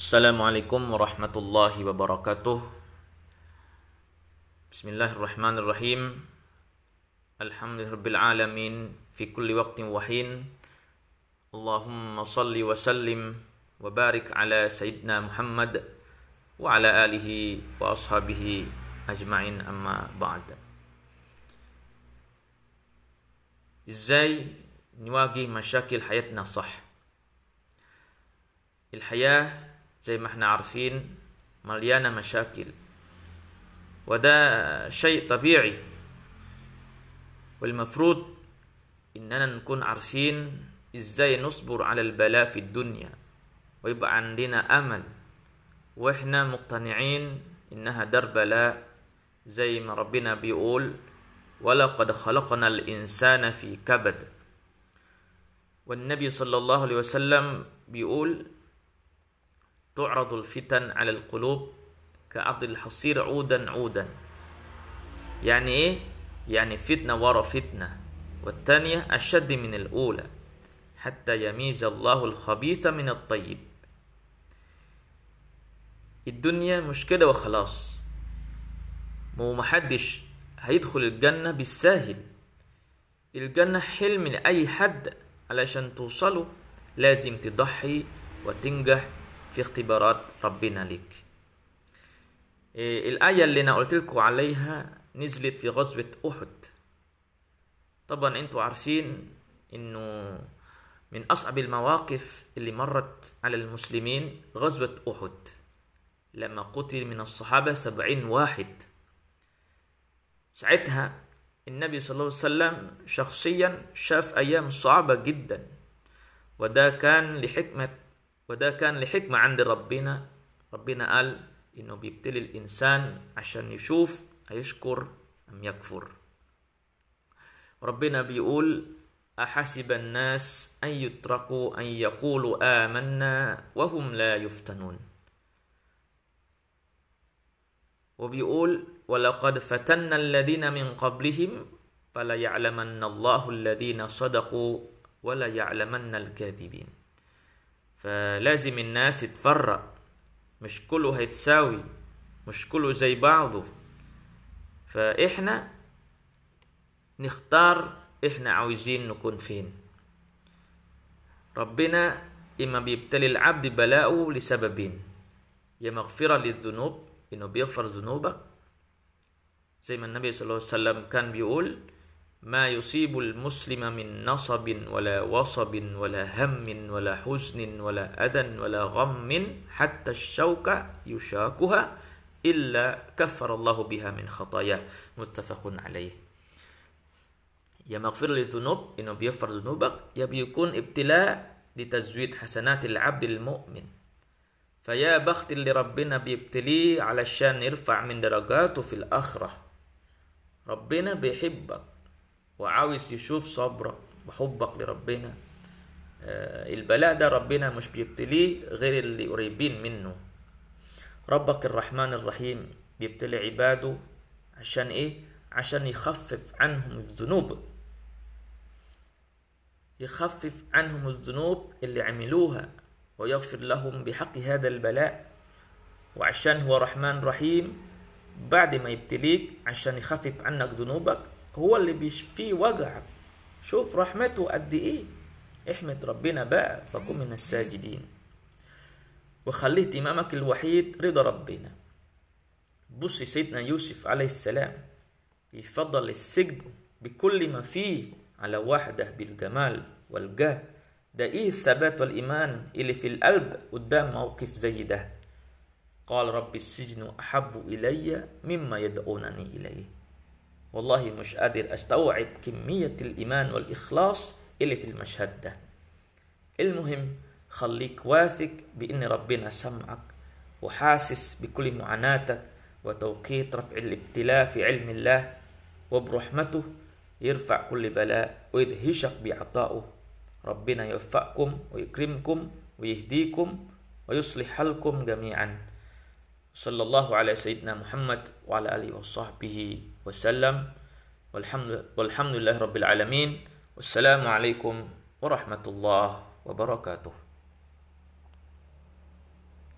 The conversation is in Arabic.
Assalamualaikum warahmatullahi wabarakatuh. Bismillahirrahmanirrahim. Alhamdulillahirabbil alamin fi kulli waqtin wa hin. Allahumma salli wa sallim wa barik ala sayyidina Muhammad wa ala alihi wa ashabihi ajma'in amma ba'd. إزاي نواجه مشاكل حياتنا صح الحياة زي ما إحنا عارفين مليانة مشاكل. وده شيء طبيعي. والمفروض إننا نكون عارفين إزاي نصبر على البلاء في الدنيا ويبقى عندنا أمل. وإحنا مقتنعين إنها دار بلاء زي ما ربنا بيقول ولقد خلقنا الإنسان في كبد. والنبي صلى الله عليه وسلم بيقول تعرض الفتن على القلوب كعرض الحصير عودا عودا. يعني إيه؟ يعني فتنة ورا فتنة والثانية أشد من الأولى حتى يميز الله الخبيث من الطيب. الدنيا مش كده وخلاص. مو محدش هيدخل الجنة بالساهل. الجنة حلم لأي حد علشان توصله. لازم تضحي وتنجح في اختبارات ربنا لك. إيه الآية اللي أنا قلت لكم عليها نزلت في غزوة أحد. طبعا أنتوا عارفين إنه من أصعب المواقف اللي مرت على المسلمين غزوة أحد. لما قتل من الصحابة سبعين واحد. ساعتها النبي صلى الله عليه وسلم شخصيا شاف أيام صعبة جدا. وده كان لحكمة وده كان لحكمة عند ربنا. ربنا قال إنه بيبتلي الإنسان عشان يشوف هيشكر أم يكفر. ربنا بيقول أحسب الناس أن يتركوا أن يقولوا آمنا وهم لا يفتنون. وبيقول ولقد فتنا الذين من قبلهم فلا يعلمن الله الذين صدقوا ولا يعلمن الكاذبين. فلازم الناس تتفرق. مش كله هيتساوي مش كله زي بعضه. فإحنا نختار إحنا عاوزين نكون فين. ربنا إما بيبتلي العبد بلاءه لسببين يا مغفرة للذنوب إنه بيغفر ذنوبك. زي ما النبي صلى الله عليه وسلم كان بيقول ما يصيب المسلم من نصب ولا وصب ولا هم ولا حزن ولا أذى ولا غم حتى الشوكة يشاكها إلا كفر الله بها من خطاياه. متفق عليه. يا مغفر للذنوب إنه بيغفر ذنوبك. يا بيكون ابتلاء لتزويد حسنات العبد المؤمن. فيا بخت اللي ربنا بيبتليه علشان يرفع من درجاته في الآخرة. ربنا بيحبك وعاوز يشوف صبرك وحبك لربنا. البلاء ده ربنا مش بيبتليه غير اللي قريبين منه. ربك الرحمن الرحيم بيبتلي عباده عشان إيه؟ عشان يخفف عنهم الذنوب. يخفف عنهم الذنوب اللي عملوها ويغفر لهم بحق هذا البلاء. وعشان هو رحمن رحيم بعد ما يبتليك عشان يخفف عنك ذنوبك هو اللي بيشفي وجعك. شوف رحمته قد إيه. احمد ربنا بقى فكن من الساجدين. وخليه اهتمامك الوحيد رضا ربنا. بص سيدنا يوسف عليه السلام يفضل السجن بكل ما فيه على وحده بالجمال والجاه. ده إيه الثبات والإيمان اللي في القلب قدام موقف زي ده؟ قال رب السجن أحب إلي مما يدعونني إليه. والله مش قادر أستوعب كمية الإيمان والإخلاص اللي في المشهد ده. المهم خليك واثق بإن ربنا سمعك وحاسس بكل معاناتك وتوقيت رفع الابتلاء في علم الله وبرحمته يرفع كل بلاء ويدهشك بعطائه. ربنا يوفقكم ويكرمكم ويهديكم ويصلح حالكم جميعا. صلى الله على سيدنا محمد وعلى آله وصحبه وسلم. والحمد, والحمد لله رب العالمين. والسلام عليكم ورحمة الله وبركاته.